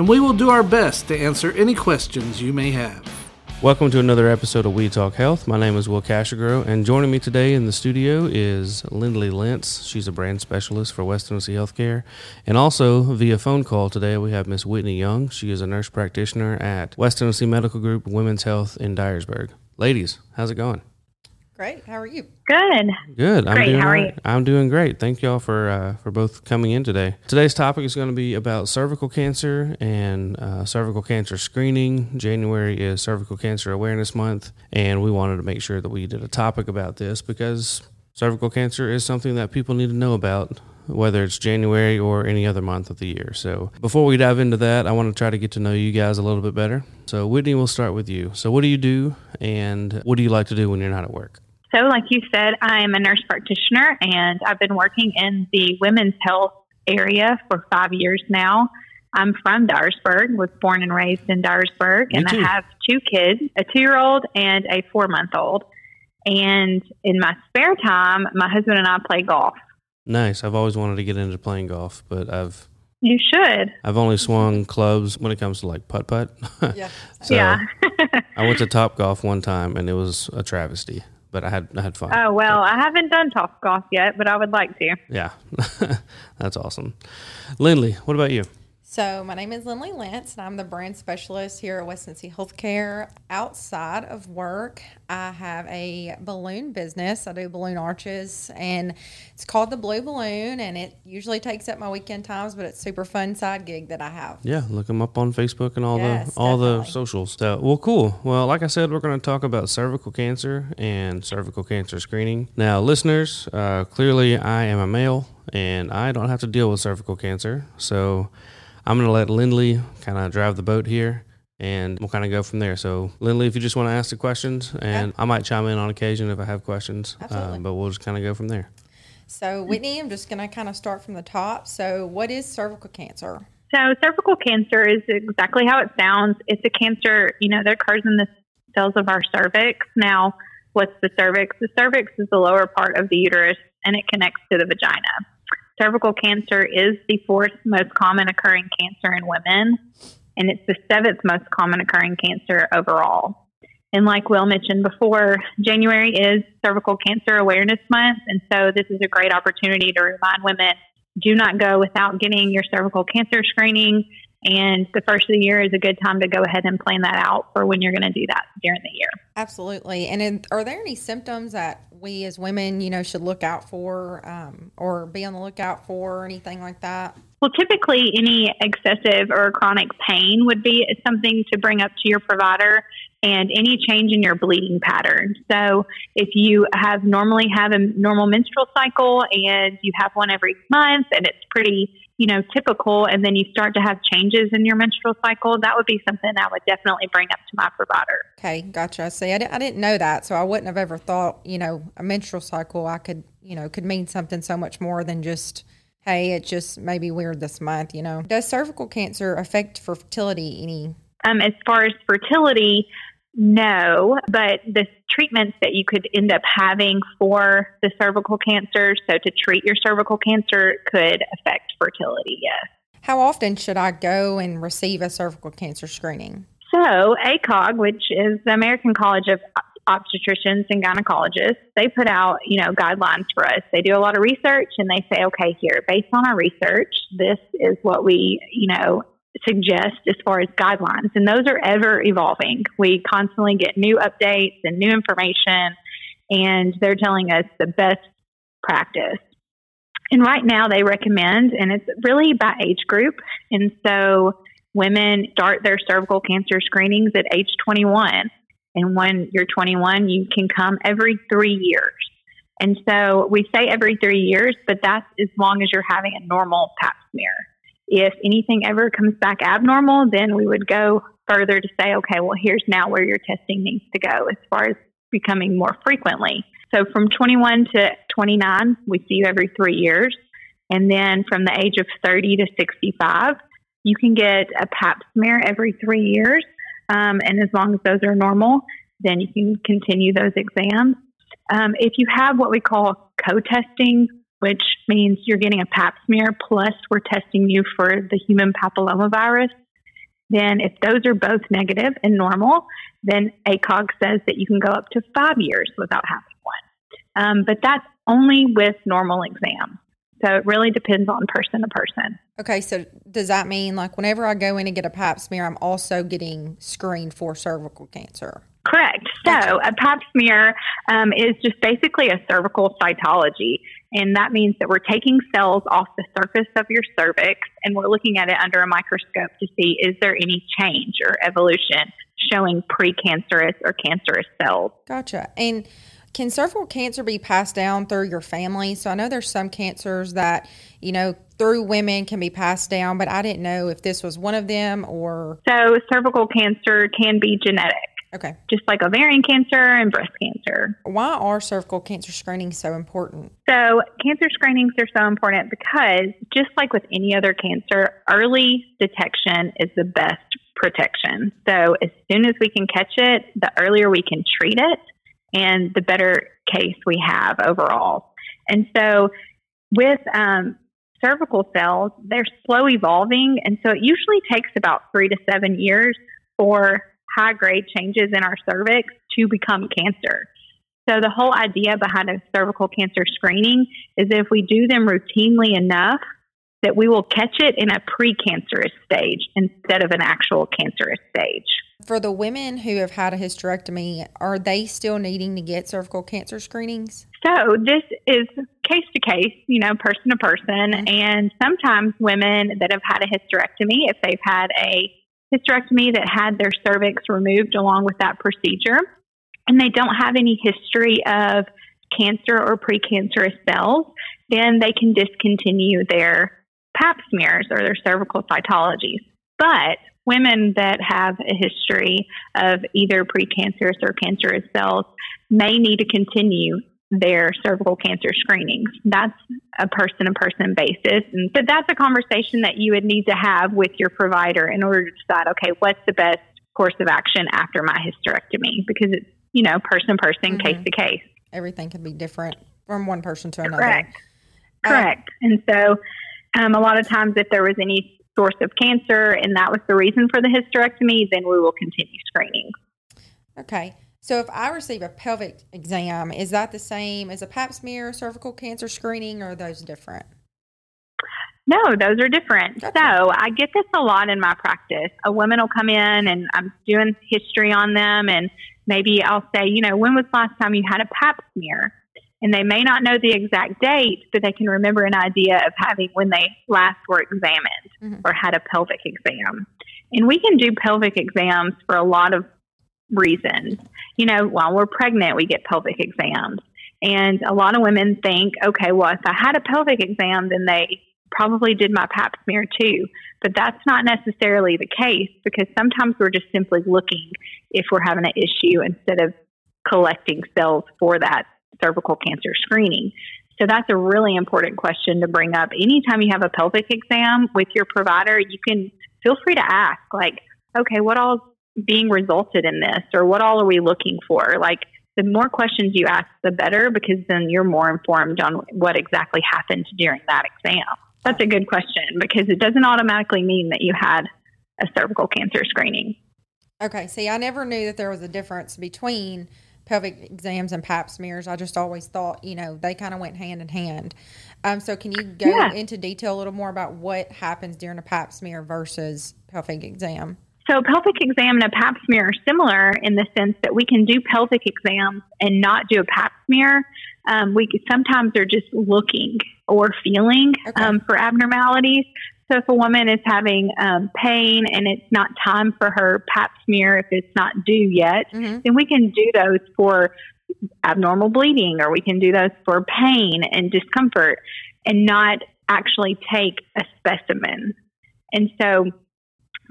and we will do our best to answer any questions you may have. Welcome to another episode of We Talk Health. My name is Will Cashagro, and joining me today in the studio is Lindley Lentz. She's a brand specialist for West Tennessee Healthcare. And also via phone call today, we have Miss Whitney Young. She is a nurse practitioner at West Tennessee Medical Group Women's Health in Dyersburg. Ladies, how's it going? Great. How are you? Good. Good. I'm Great. doing How are all right. you? I'm doing great. Thank y'all for uh, for both coming in today. Today's topic is going to be about cervical cancer and uh, cervical cancer screening. January is Cervical Cancer Awareness Month, and we wanted to make sure that we did a topic about this because cervical cancer is something that people need to know about. Whether it's January or any other month of the year. So, before we dive into that, I want to try to get to know you guys a little bit better. So, Whitney, we'll start with you. So, what do you do, and what do you like to do when you're not at work? So, like you said, I am a nurse practitioner and I've been working in the women's health area for five years now. I'm from Dyersburg, was born and raised in Dyersburg, Me and too. I have two kids a two year old and a four month old. And in my spare time, my husband and I play golf. Nice. I've always wanted to get into playing golf, but I've You should. I've only swung clubs when it comes to like putt putt. Yeah. so yeah. I went to Top Golf one time and it was a travesty, but I had I had fun. oh, well, I haven't done top golf yet, but I would like to. Yeah, that's awesome. Lindley, what about you? So my name is Lindley Lentz, and I'm the brand specialist here at West Tennessee Healthcare. Outside of work, I have a balloon business. I do balloon arches, and it's called the Blue Balloon, and it usually takes up my weekend times, but it's super fun side gig that I have. Yeah, look them up on Facebook and all Yes, the all the definitely. socials. So, well, cool. Well, like I said, we're going to talk about cervical cancer and cervical cancer screening. Now, listeners, uh, clearly I am a male and I don't have to deal with cervical cancer, so I'm going to let Lindley kind of drive the boat here. And we'll kind of go from there. So, Lindley, if you just want to ask the questions, and I might chime in on occasion if I have questions, Absolutely. uh, but we'll just kind of go from there. So Whitney, I'm just going to kind of start from the top. So what is cervical cancer? So, cervical cancer is exactly how it sounds. It's a cancer, you know, that occurs in the cells of our cervix. Now, what's the cervix? The cervix is the lower part of the uterus and it connects to the vagina. Cervical cancer is the fourth most common occurring cancer in women, and it's the seventh most common occurring cancer overall. And like Will mentioned before, January is Cervical Cancer Awareness Month, and so this is a great opportunity to remind women do not go without getting your cervical cancer screening. And the first of the year is a good time to go ahead and plan that out for when you're going to do that during the year. Absolutely. And in, are there any symptoms that we as women, you know, should look out for um, or be on the lookout for or anything like that? Well, typically, any excessive or chronic pain would be something to bring up to your provider, and any change in your bleeding pattern. So, if you have normally have a normal menstrual cycle and you have one every month, and it's pretty, you know, typical, and then you start to have changes in your menstrual cycle, that would be something I would definitely bring up to my provider. Okay, gotcha. See, I, di- I didn't know that, so I wouldn't have ever thought, you know, a menstrual cycle I could, you know, could mean something so much more than just, hey, it just may be weird this month, you know. Does cervical cancer affect fertility any? Um, as far as fertility, no, but the treatments that you could end up having for the cervical cancer, so to treat your cervical cancer, could affect fertility, yes. How often should I go and receive a cervical cancer screening? So, ACOG, which is the American College of Obstetricians and Gynecologists, they put out, you know, guidelines for us. They do a lot of research and they say, okay, here, based on our research, this is what we, you know, suggest as far as guidelines. And those are ever evolving. We constantly get new updates and new information, and they're telling us the best practice. And right now they recommend, and it's really by age group. And so women start their cervical cancer screenings at age 21. And when you're 21, you can come every three years. And so we say every three years, but that's as long as you're having a normal pap smear. If anything ever comes back abnormal, then we would go further to say, okay, well, here's now where your testing needs to go as far as becoming more frequently. So from 21 to 29, we see you every three years. And then from the age of 30 to 65, you can get a pap smear every three years. Um, and as long as those are normal, then you can continue those exams. Um, if you have what we call co testing, which means you're getting a pap smear plus we're testing you for the human papillomavirus, then if those are both negative and normal, then ACOG says that you can go up to five years without having one. Um, but that's only with normal exams. So it really depends on person to person. Okay, so does that mean like whenever I go in and get a pap smear, I'm also getting screened for cervical cancer? Correct. So a pap smear um, is just basically a cervical cytology. And that means that we're taking cells off the surface of your cervix and we're looking at it under a microscope to see is there any change or evolution showing precancerous or cancerous cells. Gotcha. And can cervical cancer be passed down through your family? So I know there's some cancers that, you know, through women can be passed down, but I didn't know if this was one of them or. So cervical cancer can be genetic. Okay. Just like ovarian cancer and breast cancer. Why are cervical cancer screenings so important? So, cancer screenings are so important because, just like with any other cancer, early detection is the best protection. So, as soon as we can catch it, the earlier we can treat it, and the better case we have overall. And so, with um, cervical cells, they're slow evolving, and so it usually takes about three to seven years for high grade changes in our cervix to become cancer. So, the whole idea behind a cervical cancer screening is if we do them routinely enough, that we will catch it in a precancerous stage instead of an actual cancerous stage. For the women who have had a hysterectomy, are they still needing to get cervical cancer screenings? So this is case to case, you know, person to person. Mm-hmm. And sometimes women that have had a hysterectomy, if they've had a hysterectomy that had their cervix removed along with that procedure, and they don't have any history of cancer or precancerous cells, then they can discontinue their pap smears or their cervical cytologies. But women that have a history of either precancerous or cancerous cells may need to continue their cervical cancer screenings. That's a person to person basis. And so that's a conversation that you would need to have with your provider in order to decide, okay, what's the best course of action after my hysterectomy? Because it's, you know, person to person, case to case. Everything can be different from one person to another. Correct. Correct. and so um, a lot of times, if there was any source of cancer and that was the reason for the hysterectomy, then we will continue screening. Okay. So if I receive a pelvic exam, is that the same as a pap smear cervical cancer screening or are those different? No, those are different. Gotcha. So I get this a lot in my practice. A woman will come in and I'm doing history on them and maybe I'll say, you know, when was the last time you had a pap smear? and they may not know the exact date, but they can remember an idea of having when they last were examined mm-hmm. or had a pelvic exam. And we can do pelvic exams for a lot of reasons. You know, while we're pregnant, we get pelvic exams. And a lot of women think, okay, well, if I had a pelvic exam, then they probably did my pap smear too. But that's not necessarily the case because sometimes we're just simply looking if we're having an issue instead of collecting cells for that cervical cancer screening. So that's a really important question to bring up. Anytime you have a pelvic exam with your provider, you can feel free to ask, like, okay, what all being resulted in this, or what all are we looking for? Like, the more questions you ask, the better, because then you're more informed on what exactly happened during that exam. That's a good question because it doesn't automatically mean that you had a cervical cancer screening. Okay, see, I never knew that there was a difference between pelvic exams and pap smears. I just always thought, you know, they kind of went hand in hand. Um, so can you go yeah. into detail a little more about what happens during a pap smear versus pelvic exam? So pelvic exam and a pap smear are similar in the sense that we can do pelvic exams and not do a pap smear. Um, we sometimes are just looking or feeling okay. um, for abnormalities. So if a woman is having um, pain and it's not time for her pap smear, if it's not due yet, mm-hmm. then we can do those for abnormal bleeding or we can do those for pain and discomfort and not actually take a specimen. And so,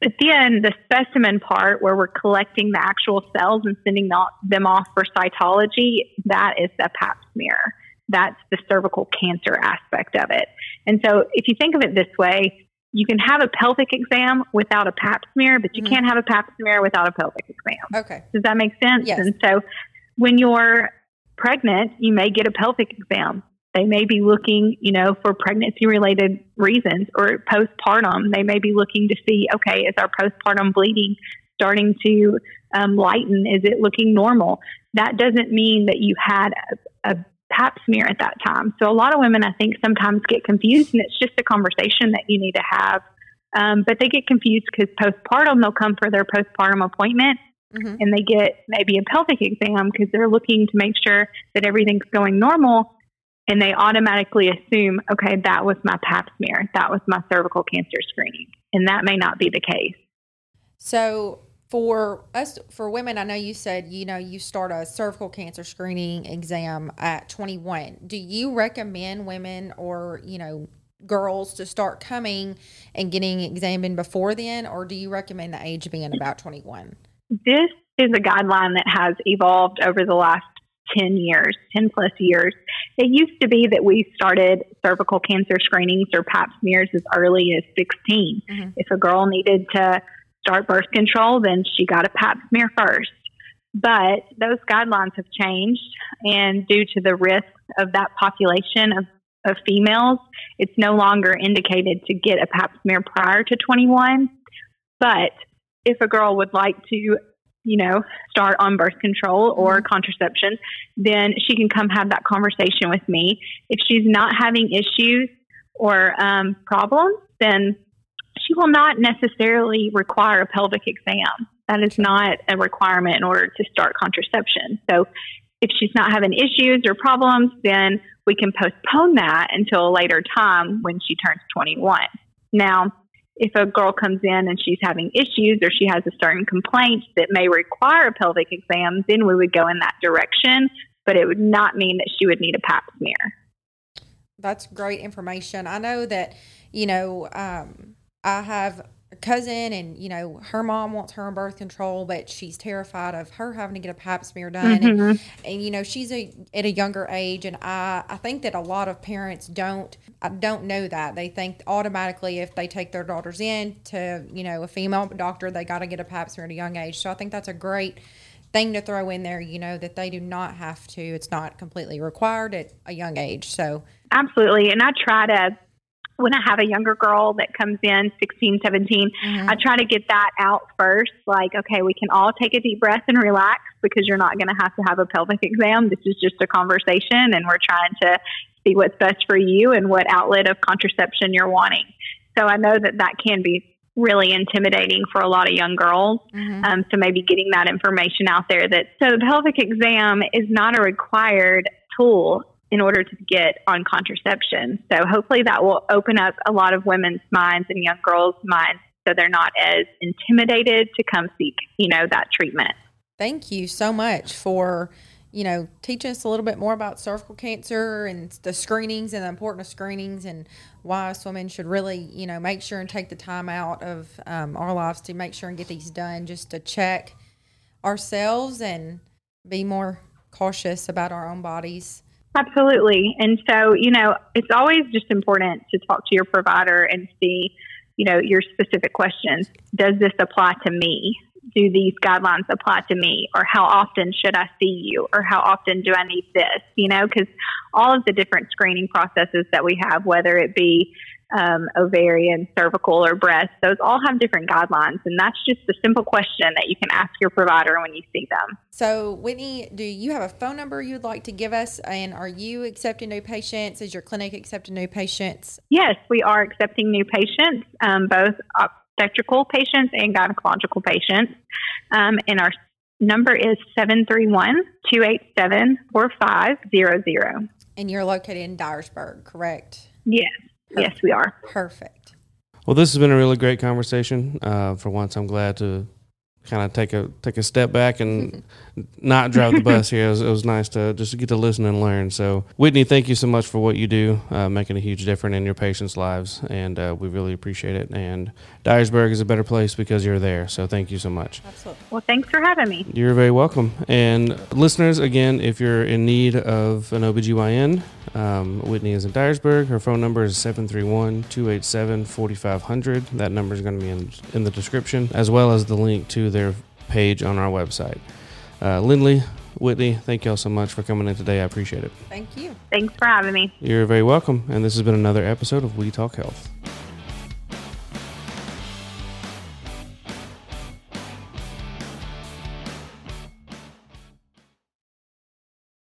but then the specimen part where we're collecting the actual cells and sending them off for cytology, that is the pap smear. That's the cervical cancer aspect of it. And so if you think of it this way, you can have a pelvic exam without a pap smear, but you mm-hmm. can't have a pap smear without a pelvic exam. Okay. Does that make sense? Yes. And so when you're pregnant, you may get a pelvic exam. They may be looking, you know, for pregnancy related reasons or postpartum. They may be looking to see, okay, is our postpartum bleeding starting to um, lighten? Is it looking normal? That doesn't mean that you had a, a pap smear at that time. So a lot of women, I think, sometimes get confused, and it's just a conversation that you need to have. Um, but they get confused because postpartum, they'll come for their postpartum appointment. Mm-hmm. And they get maybe a pelvic exam because they're looking to make sure that everything's going normal. And they automatically assume, okay, that was my pap smear. That was my cervical cancer screening. And that may not be the case. So, for us for women i know you said you know you start a cervical cancer screening exam at 21 do you recommend women or you know girls to start coming and getting examined before then or do you recommend the age being about 21 this is a guideline that has evolved over the last 10 years 10 plus years it used to be that we started cervical cancer screenings or pap smears as early as 16 mm-hmm. if a girl needed to start birth control, then she got a pap smear first. But those guidelines have changed, and due to the risk of that population of, of females, it's no longer indicated to get a pap smear prior to 21. But if a girl would like to, you know, start on birth control or mm-hmm. contraception, then she can come have that conversation with me. If she's not having issues or um, problems, then she will not necessarily require a pelvic exam. That is not a requirement in order to start contraception. So if she's not having issues or problems, then we can postpone that until a later time when she turns 21. Now, if a girl comes in and she's having issues or she has a certain complaint that may require a pelvic exam, then we would go in that direction, but it would not mean that she would need a pap smear. That's great information. I know that, you know, um, I have cousin and you know her mom wants her on birth control but she's terrified of her having to get a pap smear done. Mm-hmm. and, and you know she's a, at a younger age and I, I think that a lot of parents don't I don't know that. They think automatically if they take their daughters in to you know a female doctor they got to get a pap smear at a young age. So I think that's a great thing to throw in there you know that they do not have to. It's not completely required at a young age. So absolutely. And I try to when I have a younger girl that comes in 16, 17, mm-hmm. I try to get that out first. Like, okay, we can all take a deep breath and relax because you're not going to have to have a pelvic exam. This is just a conversation and we're trying to see what's best for you and what outlet of contraception you're wanting. So I know that that can be really intimidating for a lot of young girls. Mm-hmm. Um, so maybe getting that information out there that so the pelvic exam is not a required tool in order to get on contraception. So hopefully that will open up a lot of women's minds and young girls' minds so they're not as intimidated to come seek, you know, that treatment. Thank you so much for, you know, teaching us a little bit more about cervical cancer and the screenings and the importance of screenings and why us women should really, you know, make sure and take the time out of um, our lives to make sure and get these done just to check ourselves and be more cautious about our own bodies Absolutely. And so, you know, it's always just important to talk to your provider and see, you know, your specific questions. Does this apply to me? Do these guidelines apply to me? Or how often should I see you? Or how often do I need this? You know, because all of the different screening processes that we have, whether it be um, ovarian, cervical, or breast, those all have different guidelines. And that's just a simple question that you can ask your provider when you see them. So, Whitney, do you have a phone number you'd like to give us? And are you accepting new patients? Is your clinic accepting new patients? Yes, we are accepting new patients, um, both obstetrical patients and gynecological patients. Um, and our number is 731 287 4500. And you're located in Dyersburg, correct? Yes. Perfect. Yes, we are. Perfect. Well, this has been a really great conversation. Uh, for once, I'm glad to kind of take a take a step back and not drive the bus here. It was, it was, nice to just get to listen and learn. So, Whitney, thank you so much for what you do, uh, making a huge difference in your patients' lives, and uh, we really appreciate it. And Dyersburg is a better place because you're there. So, thank you so much. Absolutely. Well, thanks for having me. You're very welcome. And listeners, again, if you're in need of an OBGYN, um, Whitney is in Dyersburg. Her phone number is 731 287 4500. That number is going to be in, in the description, as well as the link to their page on our website. Uh, Lindley, Whitney, thank y'all so much for coming in today. I appreciate it. Thank you. Thanks for having me. You're very welcome. And this has been another episode of We Talk Health.